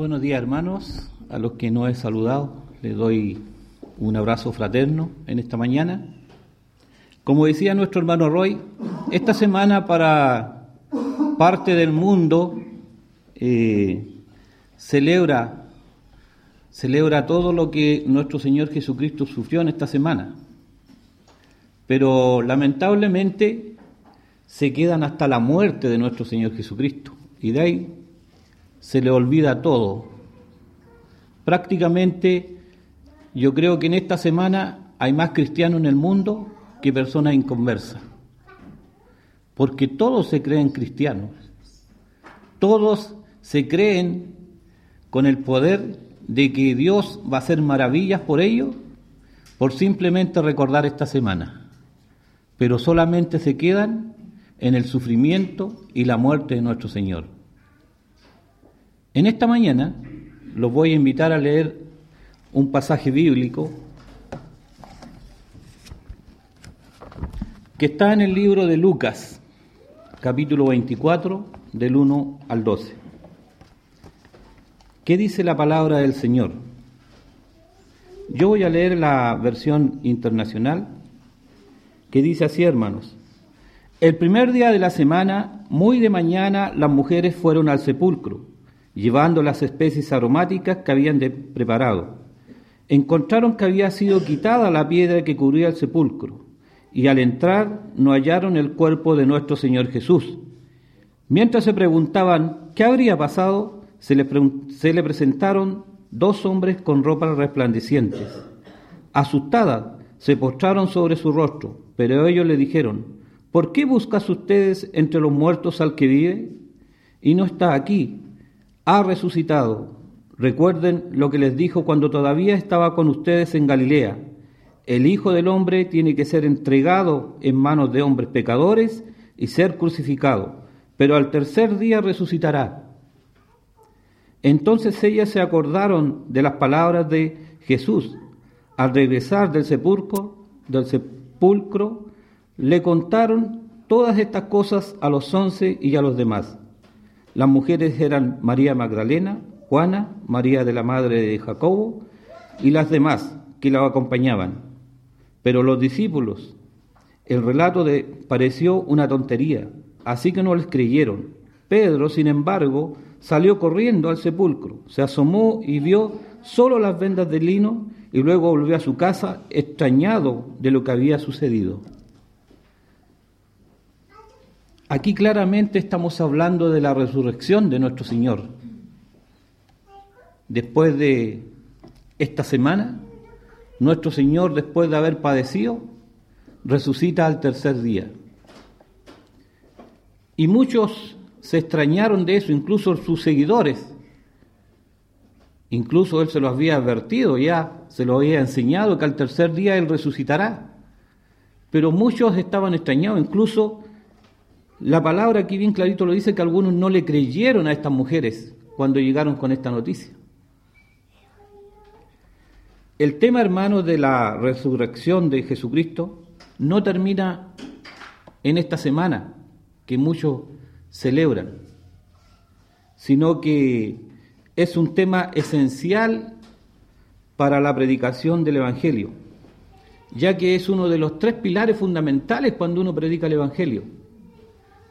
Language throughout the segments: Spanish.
Buenos días hermanos, a los que no he saludado les doy un abrazo fraterno en esta mañana. Como decía nuestro hermano Roy, esta semana para parte del mundo eh, celebra, celebra todo lo que nuestro Señor Jesucristo sufrió en esta semana. Pero lamentablemente se quedan hasta la muerte de nuestro Señor Jesucristo. Y de ahí se le olvida todo. Prácticamente yo creo que en esta semana hay más cristianos en el mundo que personas inconversas. Porque todos se creen cristianos. Todos se creen con el poder de que Dios va a hacer maravillas por ellos por simplemente recordar esta semana. Pero solamente se quedan en el sufrimiento y la muerte de nuestro Señor. En esta mañana los voy a invitar a leer un pasaje bíblico que está en el libro de Lucas, capítulo 24, del 1 al 12. ¿Qué dice la palabra del Señor? Yo voy a leer la versión internacional que dice así, hermanos. El primer día de la semana, muy de mañana, las mujeres fueron al sepulcro llevando las especies aromáticas que habían preparado. Encontraron que había sido quitada la piedra que cubría el sepulcro, y al entrar no hallaron el cuerpo de nuestro Señor Jesús. Mientras se preguntaban qué habría pasado, se le, se le presentaron dos hombres con ropas resplandecientes. Asustadas, se postraron sobre su rostro, pero ellos le dijeron, ¿por qué buscas ustedes entre los muertos al que vive? Y no está aquí, ha resucitado. Recuerden lo que les dijo cuando todavía estaba con ustedes en Galilea. El Hijo del Hombre tiene que ser entregado en manos de hombres pecadores y ser crucificado, pero al tercer día resucitará. Entonces ellas se acordaron de las palabras de Jesús. Al regresar del sepulcro, del sepulcro, le contaron todas estas cosas a los once y a los demás. Las mujeres eran María Magdalena, Juana, María de la madre de Jacobo y las demás que la acompañaban. Pero los discípulos, el relato de pareció una tontería, así que no les creyeron. Pedro, sin embargo, salió corriendo al sepulcro, se asomó y vio solo las vendas de lino y luego volvió a su casa extrañado de lo que había sucedido. Aquí claramente estamos hablando de la resurrección de nuestro Señor. Después de esta semana, nuestro Señor, después de haber padecido, resucita al tercer día. Y muchos se extrañaron de eso, incluso sus seguidores. Incluso Él se lo había advertido, ya se lo había enseñado que al tercer día Él resucitará. Pero muchos estaban extrañados, incluso la palabra aquí bien clarito lo dice que algunos no le creyeron a estas mujeres cuando llegaron con esta noticia. El tema, hermano, de la resurrección de Jesucristo no termina en esta semana que muchos celebran, sino que es un tema esencial para la predicación del Evangelio, ya que es uno de los tres pilares fundamentales cuando uno predica el Evangelio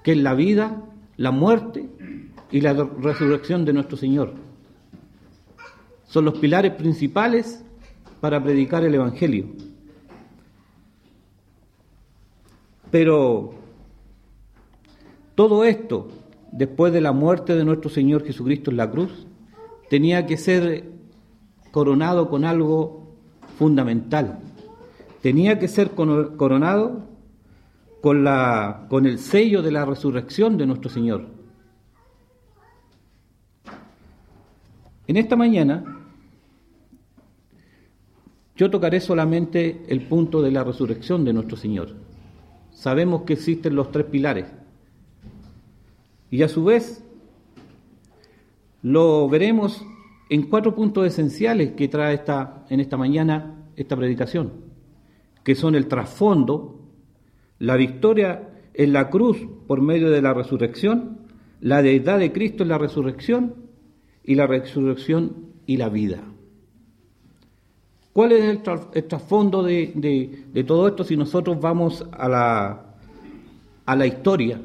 que es la vida, la muerte y la resurrección de nuestro Señor. Son los pilares principales para predicar el Evangelio. Pero todo esto, después de la muerte de nuestro Señor Jesucristo en la cruz, tenía que ser coronado con algo fundamental. Tenía que ser coronado con, la, con el sello de la resurrección de nuestro Señor. En esta mañana yo tocaré solamente el punto de la resurrección de nuestro Señor. Sabemos que existen los tres pilares. Y a su vez lo veremos en cuatro puntos esenciales que trae esta, en esta mañana esta predicación, que son el trasfondo la victoria en la cruz por medio de la resurrección, la deidad de Cristo en la resurrección y la resurrección y la vida. ¿Cuál es el, trasfondo de, todo esto si nosotros vamos a la, historia?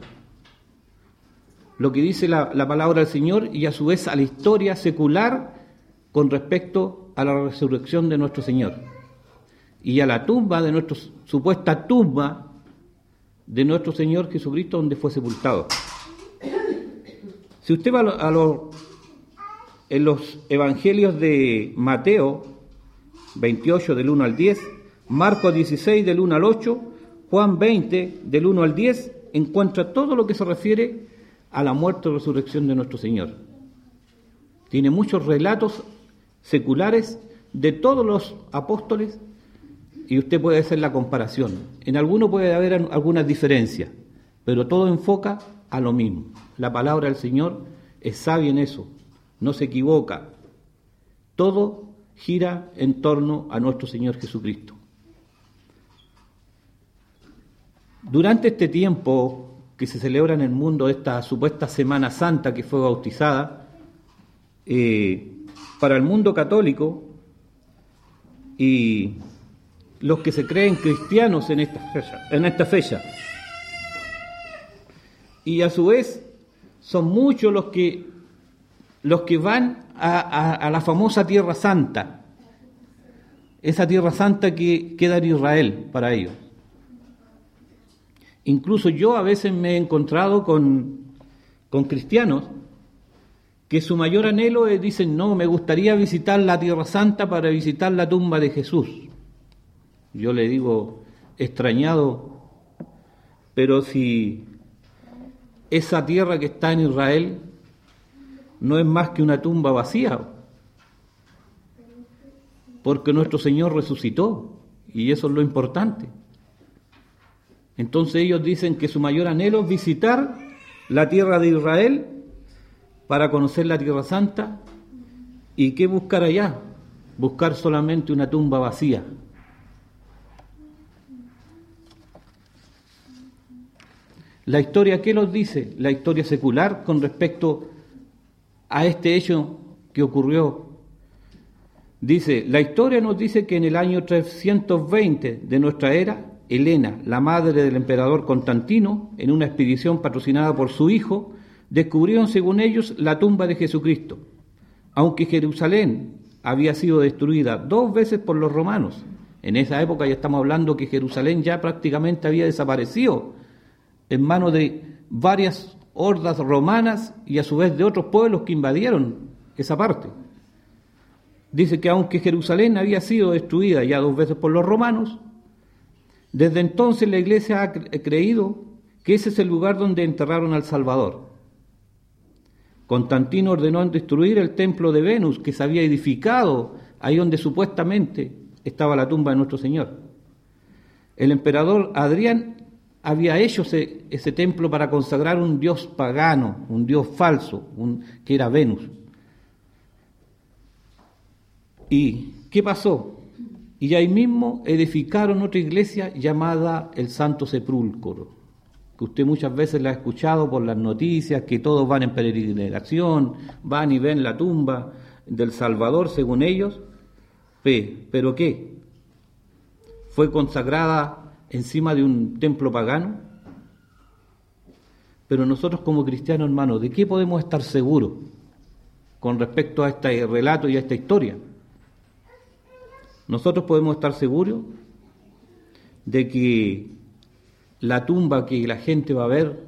Lo que dice la palabra del Señor y a su vez a la historia secular con respecto a la resurrección de nuestro Señor y a la tumba de nuestra supuesta tumba de nuestro Señor Jesucristo donde fue sepultado. Si usted va a, en los evangelios de Mateo 28 del 1 al 10, Marcos 16 del 1 al 8, Juan 20 del 1 al 10, encuentra todo lo que se refiere a la muerte y resurrección de nuestro Señor. Tiene muchos relatos seculares de todos los apóstoles y usted puede hacer la comparación. En alguno puede haber algunas diferencias, pero todo enfoca a lo mismo. La palabra del Señor es sabia en eso, no se equivoca. Todo gira en torno a nuestro Señor Jesucristo. Durante este tiempo que se celebra en el mundo esta supuesta Semana Santa que fue bautizada, eh, para el mundo católico y los que se creen cristianos en esta fecha, en esta fecha. Y a su vez son muchos los que los que van a, la famosa Tierra Santa, esa Tierra Santa que queda en Israel para ellos. Incluso yo a veces me he encontrado con, con cristianos que su mayor anhelo es, dicen, no, me gustaría visitar la Tierra Santa para visitar la tumba de Jesús. Yo le digo, extrañado, pero si esa tierra que está en Israel no es más que una tumba vacía, porque nuestro Señor resucitó, y eso es lo importante. Entonces ellos dicen que su mayor anhelo es visitar la tierra de Israel para conocer la tierra santa y qué buscar allá, buscar solamente una tumba vacía. La historia, ¿qué nos dice? La historia secular con respecto a este hecho que ocurrió. Dice, la historia nos dice que en el año 320 de nuestra era, Helena, la madre del emperador Constantino, en una expedición patrocinada por su hijo, descubrieron, según ellos, la tumba de Jesucristo, aunque Jerusalén había sido destruida dos veces por los romanos. En esa época ya estamos hablando que Jerusalén ya prácticamente había desaparecido en manos de varias hordas romanas y a su vez de otros pueblos que invadieron esa parte. Dice que aunque Jerusalén había sido destruida ya dos veces por los romanos, desde entonces la iglesia ha creído que ese es el lugar donde enterraron al Salvador. Constantino ordenó destruir el templo de Venus que se había edificado ahí donde supuestamente estaba la tumba de nuestro Señor. El emperador Adrián había hecho ese, templo para consagrar un dios pagano, un dios falso, que era Venus. ¿Y qué pasó? Y ahí mismo edificaron otra iglesia llamada el Santo Sepulcro, que usted muchas veces la ha escuchado por las noticias, que todos van en peregrinación, van y ven la tumba del Salvador, según ellos. ¿Pero qué? Fue consagrada encima de un templo pagano? Pero nosotros como cristianos, hermanos, ¿de qué podemos estar seguros con respecto a este relato y a esta historia? Nosotros podemos estar seguros de que la tumba que la gente va a ver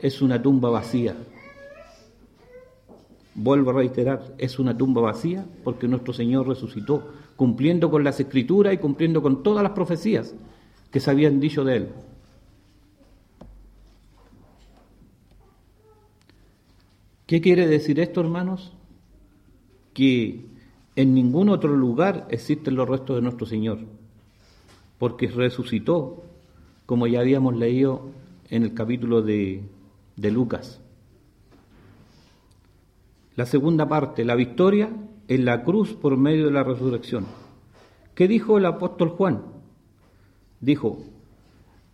es una tumba vacía. Vuelvo a reiterar, es una tumba vacía porque nuestro Señor resucitó, cumpliendo con las escrituras y cumpliendo con todas las profecías que se habían dicho de él. ¿Qué quiere decir esto, hermanos? Que en ningún otro lugar existen los restos de nuestro Señor, porque resucitó, como ya habíamos leído en el capítulo de, de Lucas. La segunda parte, la victoria en la cruz por medio de la resurrección. ¿Qué dijo el apóstol Juan? Dijo,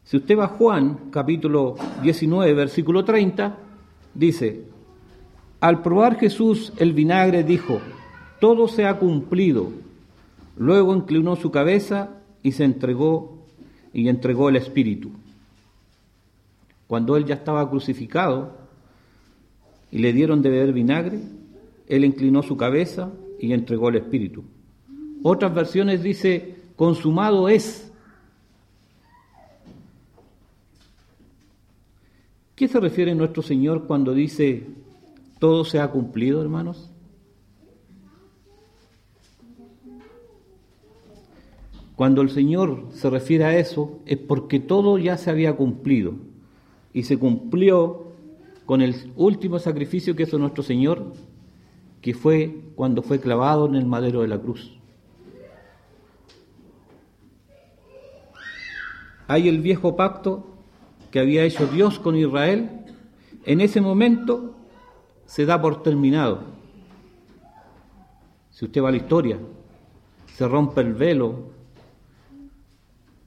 si usted va a Juan capítulo 19, versículo 30, dice, Al probar Jesús el vinagre dijo, todo se ha cumplido. Luego inclinó su cabeza y se entregó y entregó el Espíritu. Cuando él ya estaba crucificado y le dieron de beber vinagre, él inclinó su cabeza y entregó el Espíritu. Otras versiones dice, consumado es. ¿Qué se refiere nuestro Señor cuando dice, todo se ha cumplido, hermanos? Cuando el Señor se refiere a eso es porque todo ya se había cumplido y se cumplió con el último sacrificio que hizo nuestro Señor, que fue cuando fue clavado en el madero de la cruz. Hay el viejo pacto que había hecho Dios con Israel, en ese momento se da por terminado. Si usted va a la historia, se rompe el velo,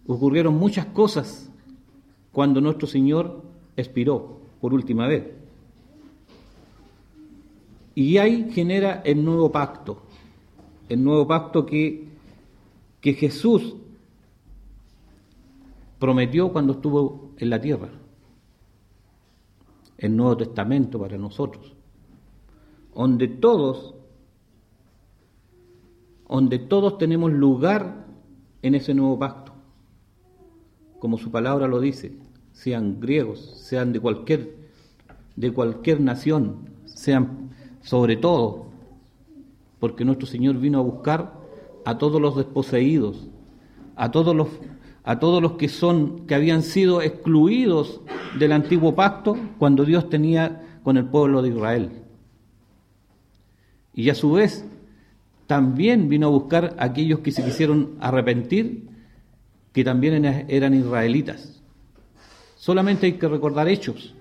ocurrieron muchas cosas cuando nuestro Señor expiró por última vez. Y ahí genera el nuevo pacto, el nuevo pacto que, que Jesús prometió cuando estuvo en la tierra, el Nuevo Testamento para nosotros, donde todos, donde todos tenemos lugar en ese nuevo pacto. Como su palabra lo dice, sean griegos, sean de cualquier, de cualquier nación, sean sobre todo, porque nuestro Señor vino a buscar a todos los desposeídos, a todos los, a todos los que son, que habían sido excluidos del antiguo pacto cuando Dios tenía con el pueblo de Israel. Y a su vez también vino a buscar a aquellos que se quisieron arrepentir que también eran israelitas. Solamente hay que recordar hechos,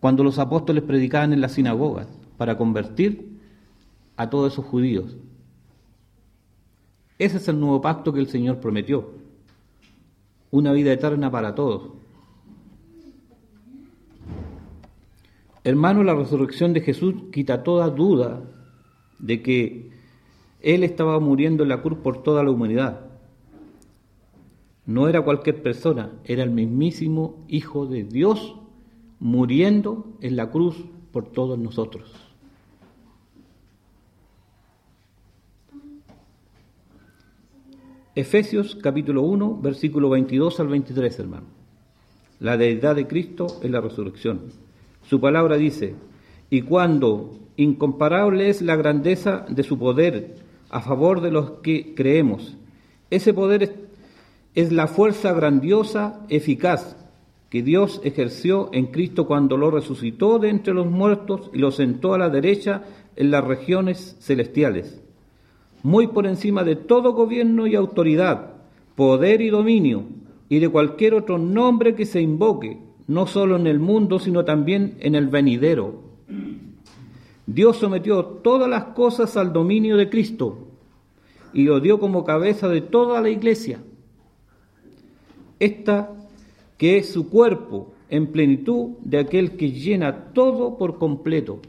cuando los apóstoles predicaban en las sinagogas para convertir a todos esos judíos. Ese es el nuevo pacto que el Señor prometió, una vida eterna para todos. Hermano, la resurrección de Jesús quita toda duda de que Él estaba muriendo en la cruz por toda la humanidad. No era cualquier persona, era el mismísimo Hijo de Dios muriendo en la cruz por todos nosotros. Efesios capítulo 1, versículo 22 al 23, hermano. La deidad de Cristo es la resurrección. Su palabra dice, y cuando incomparable es la grandeza de su poder a favor de los que creemos, ese poder es la fuerza grandiosa, eficaz, que Dios ejerció en Cristo cuando lo resucitó de entre los muertos y lo sentó a la derecha en las regiones celestiales, muy por encima de todo gobierno y autoridad, poder y dominio, y de cualquier otro nombre que se invoque, no solo en el mundo, sino también en el venidero. Dios sometió todas las cosas al dominio de Cristo y lo dio como cabeza de toda la iglesia esta que es su cuerpo en plenitud de aquel que llena todo por completo.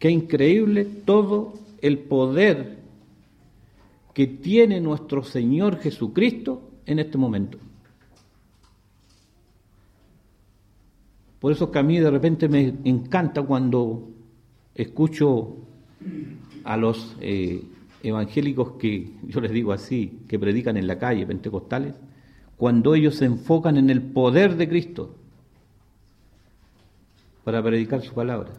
Qué increíble todo el poder que tiene nuestro Señor Jesucristo en este momento. Por eso que a mí de repente me encanta cuando escucho a los eh, evangélicos que, yo les digo así, que predican en la calle, pentecostales, cuando ellos se enfocan en el poder de Cristo para predicar su palabra.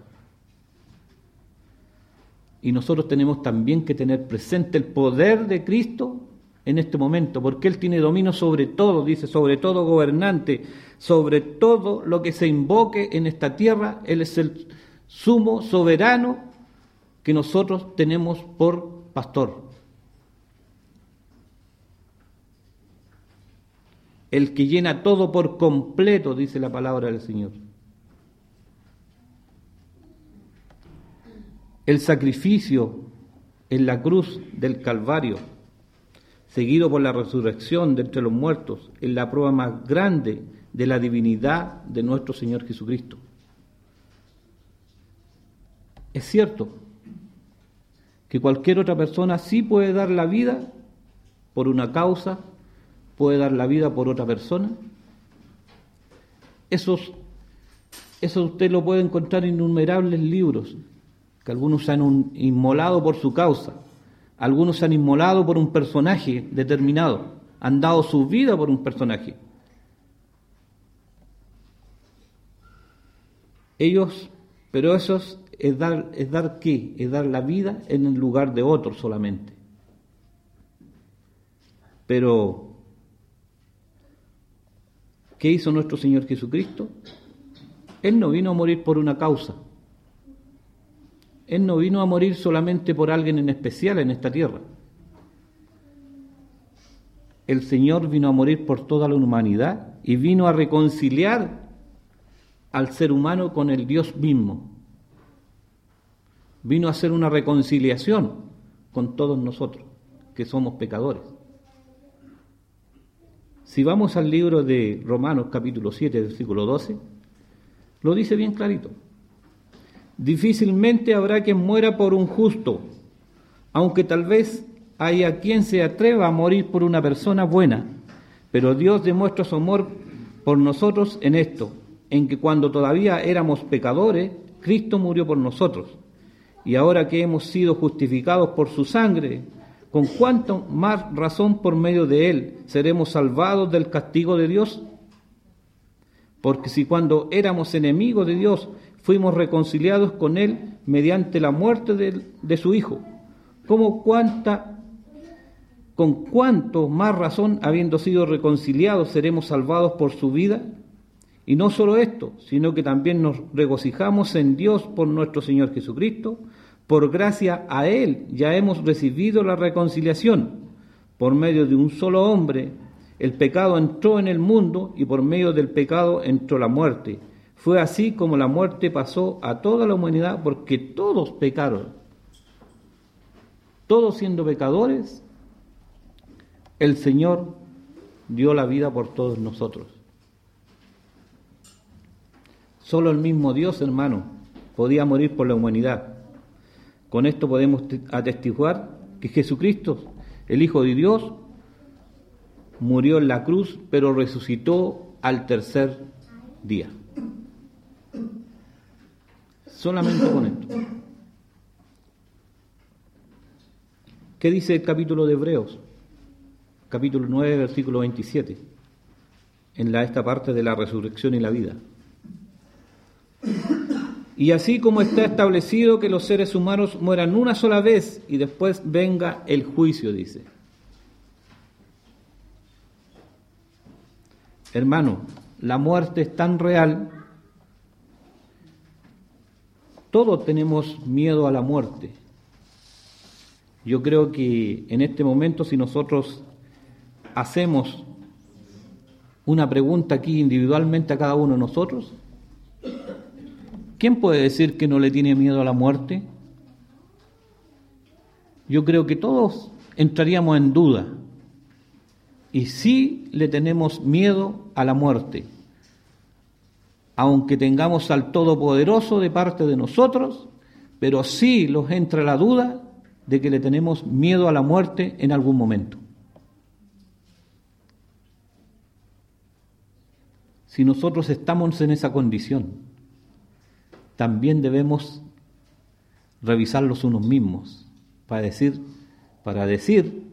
Y nosotros tenemos también que tener presente el poder de Cristo en este momento, porque Él tiene dominio sobre todo, dice, sobre todo gobernante, sobre todo lo que se invoque en esta tierra, Él es el sumo soberano que nosotros tenemos por pastor. El que llena todo por completo, dice la palabra del Señor. El sacrificio en la cruz del Calvario, seguido por la resurrección de entre los muertos, es la prueba más grande de la divinidad de nuestro Señor Jesucristo. Es cierto que cualquier otra persona sí puede dar la vida por una causa, puede dar la vida por otra persona. Esos, eso usted lo puede encontrar en innumerables libros, que algunos se han inmolado por su causa, algunos se han inmolado por un personaje determinado, han dado su vida por un personaje. Ellos, pero esos es dar, es dar qué? Es dar la vida en el lugar de otro solamente. Pero, ¿qué hizo nuestro Señor Jesucristo? Él no vino a morir por una causa. Él no vino a morir solamente por alguien en especial en esta tierra. El Señor vino a morir por toda la humanidad y vino a reconciliar al ser humano con el Dios mismo vino a hacer una reconciliación con todos nosotros, que somos pecadores. Si vamos al libro de Romanos capítulo 7, versículo 12, lo dice bien clarito. Difícilmente habrá quien muera por un justo, aunque tal vez haya quien se atreva a morir por una persona buena, pero Dios demuestra su amor por nosotros en esto, en que cuando todavía éramos pecadores, Cristo murió por nosotros y ahora que hemos sido justificados por su sangre, con cuánto más razón por medio de él seremos salvados del castigo de Dios. Porque si cuando éramos enemigos de Dios fuimos reconciliados con él mediante la muerte de, de su Hijo, ¿cómo cuánta, con cuánto más razón, habiendo sido reconciliados, seremos salvados por su vida? Y no solo esto, sino que también nos regocijamos en Dios por nuestro Señor Jesucristo. Por gracia a Él ya hemos recibido la reconciliación. Por medio de un solo hombre, el pecado entró en el mundo y por medio del pecado entró la muerte. Fue así como la muerte pasó a toda la humanidad porque todos pecaron. Todos siendo pecadores, el Señor dio la vida por todos nosotros. Solo el mismo Dios, hermano, podía morir por la humanidad. Con esto podemos atestiguar que Jesucristo, el Hijo de Dios, murió en la cruz, pero resucitó al tercer día. Solamente con esto. ¿Qué dice el capítulo de Hebreos? Capítulo 9, versículo 27, en esta parte de la resurrección y la vida. Y así como está establecido que los seres humanos mueran una sola vez y después venga el juicio, dice. Hermano, la muerte es tan real, todos tenemos miedo a la muerte. Yo creo que en este momento si nosotros hacemos una pregunta aquí individualmente a cada uno de nosotros, ¿Quién puede decir que no le tiene miedo a la muerte? Yo creo que todos entraríamos en duda. Y sí le tenemos miedo a la muerte. Aunque tengamos al Todopoderoso de parte de nosotros, pero sí nos entra la duda de que le tenemos miedo a la muerte en algún momento. Si nosotros estamos en esa condición, también debemos revisarlos unos mismos para decir, para decir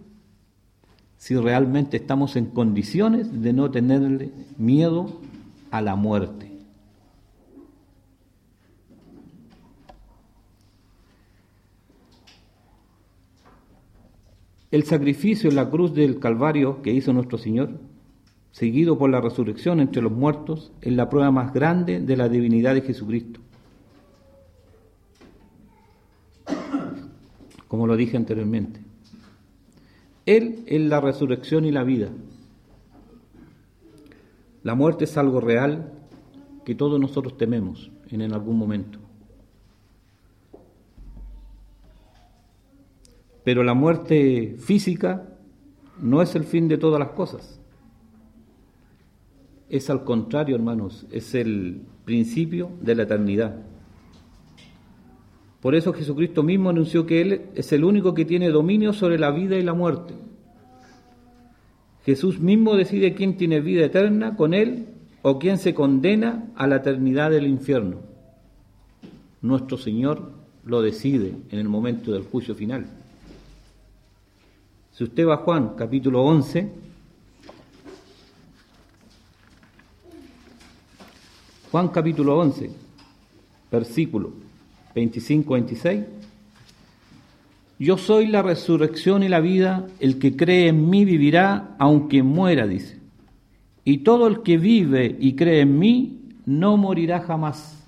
si realmente estamos en condiciones de no tenerle miedo a la muerte. El sacrificio en la cruz del Calvario que hizo nuestro Señor, seguido por la resurrección entre los muertos, es la prueba más grande de la divinidad de Jesucristo. como lo dije anteriormente. Él es la resurrección y la vida. La muerte es algo real que todos nosotros tememos en, algún momento. Pero la muerte física no es el fin de todas las cosas. es al contrario, hermanos, es el principio de la eternidad. Por eso Jesucristo mismo anunció que Él es el único que tiene dominio sobre la vida y la muerte. Jesús mismo decide quién tiene vida eterna con Él o quién se condena a la eternidad del infierno. Nuestro Señor lo decide en el momento del juicio final. Si usted va a Juan capítulo 11, Juan capítulo 11, versículo 25-26, yo soy la resurrección y la vida, el que cree en mí vivirá aunque muera, dice. Y todo el que vive y cree en mí no morirá jamás.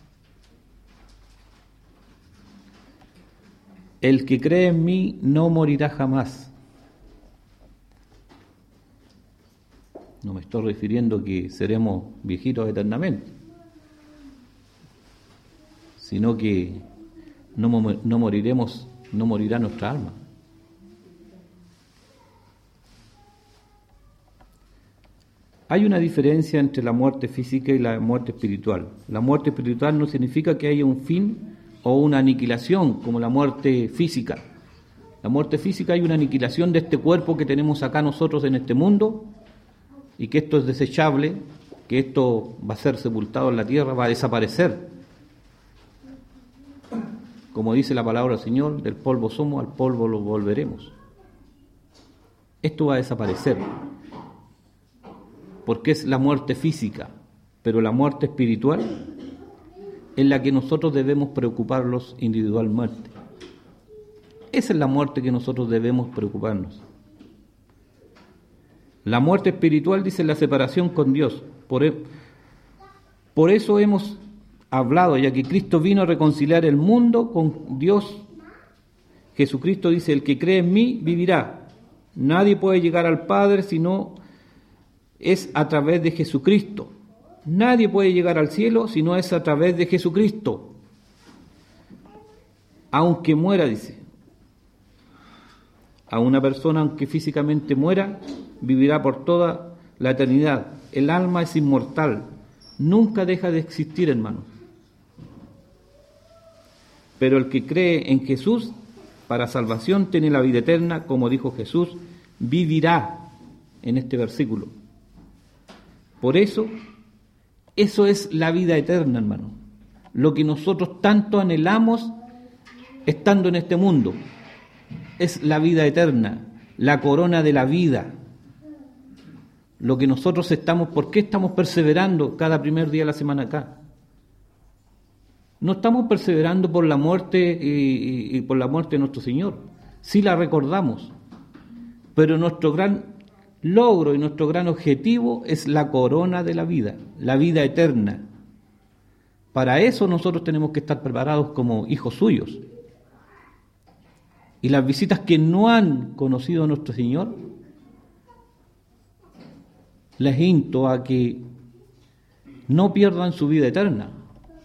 El que cree en mí no morirá jamás. No me estoy refiriendo que seremos viejitos eternamente, sino que no, no moriremos, no morirá nuestra alma. Hay una diferencia entre la muerte física y la muerte espiritual. La muerte espiritual no significa que haya un fin o una aniquilación como la muerte física. La muerte física hay una aniquilación de este cuerpo que tenemos acá nosotros en este mundo y que esto es desechable, que esto va a ser sepultado en la tierra, va a desaparecer. Como dice la palabra del Señor, del polvo somos, al polvo lo volveremos. Esto va a desaparecer, porque es la muerte física, pero la muerte espiritual en la que nosotros debemos preocuparlos individualmente. Esa es la muerte que nosotros debemos preocuparnos. La muerte espiritual dice la separación con Dios. Por, e, por eso hemos hablado, ya que Cristo vino a reconciliar el mundo con Dios. Jesucristo dice, el que cree en mí vivirá. Nadie puede llegar al Padre si no es a través de Jesucristo. Nadie puede llegar al cielo si no es a través de Jesucristo. Aunque muera, dice. A una persona, aunque físicamente muera, vivirá por toda la eternidad. El alma es inmortal. Nunca deja de existir, hermano. Pero el que cree en Jesús para salvación tiene la vida eterna, como dijo Jesús, vivirá en este versículo. Por eso eso es la vida eterna, hermano. Lo que nosotros tanto anhelamos estando en este mundo. Es la vida eterna, la corona de la vida. Lo que nosotros estamos, ¿por qué estamos perseverando cada primer día de la semana acá? No estamos perseverando por la muerte y, y por la muerte de nuestro Señor. Sí la recordamos, pero nuestro gran logro y nuestro gran objetivo es la corona de la vida, la vida eterna. Para eso nosotros tenemos que estar preparados como hijos suyos. Y las visitas que no han conocido a nuestro Señor, les insto a que no pierdan su vida eterna,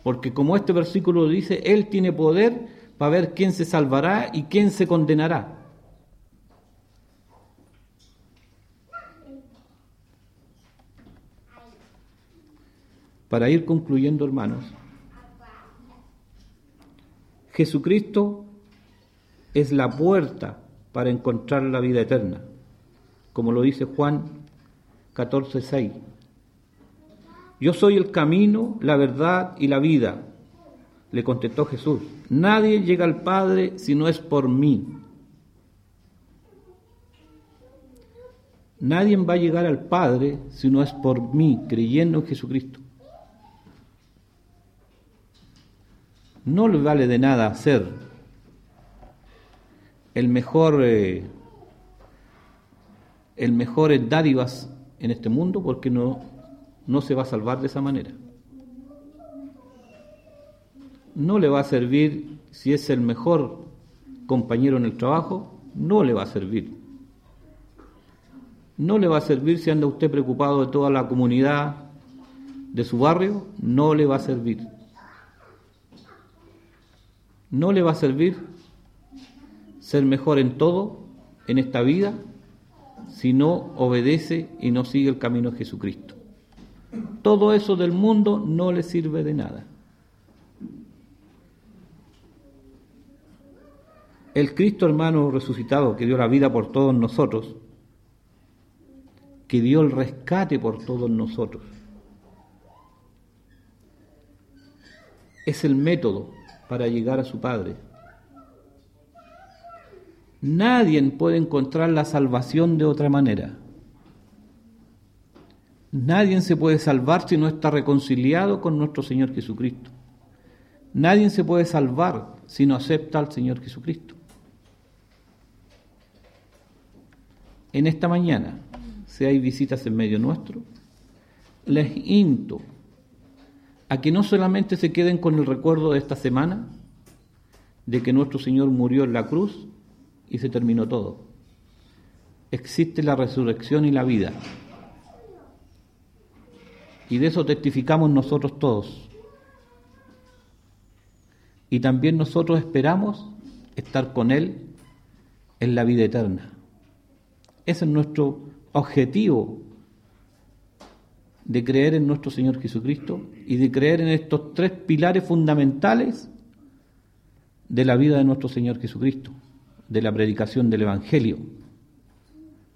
porque como este versículo dice, Él tiene poder para ver quién se salvará y quién se condenará. Para ir concluyendo, hermanos, Jesucristo es la puerta para encontrar la vida eterna, como lo dice Juan 14:6. Yo soy el camino, la verdad y la vida, le contestó Jesús. Nadie llega al Padre si no es por mí. Nadie va a llegar al Padre si no es por mí, creyendo en Jesucristo. no le vale de nada ser el mejor, eh, el mejor dádivas en este mundo porque no, no se va a salvar de esa manera. No le va a servir si es el mejor compañero en el trabajo, no le va a servir. No le va a servir si anda usted preocupado de toda la comunidad de su barrio, no le va a servir no le va a servir ser mejor en todo en esta vida si no obedece y no sigue el camino de Jesucristo. todo eso del mundo no le sirve de nada. El Cristo hermano resucitado que dio la vida por todos nosotros, que dio el rescate por todos nosotros, es el método para llegar a su Padre. Nadie puede encontrar la salvación de otra manera. Nadie se puede salvar si no está reconciliado con nuestro Señor Jesucristo. Nadie se puede salvar si no acepta al Señor Jesucristo. En esta mañana, si hay visitas en medio nuestro, les insto a que no solamente se queden con el recuerdo de esta semana, de que nuestro Señor murió en la cruz, y se terminó todo. Existe la resurrección y la vida. Y de eso testificamos nosotros todos. Y también nosotros esperamos estar con Él en la vida eterna. Ese es nuestro objetivo de creer en nuestro Señor Jesucristo y de creer en estos tres pilares fundamentales de la vida de nuestro Señor Jesucristo de la predicación del Evangelio,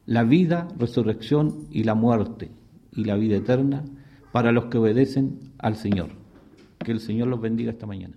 la vida, resurrección y la muerte y la vida eterna para los que obedecen al Señor. Que el Señor los bendiga esta mañana.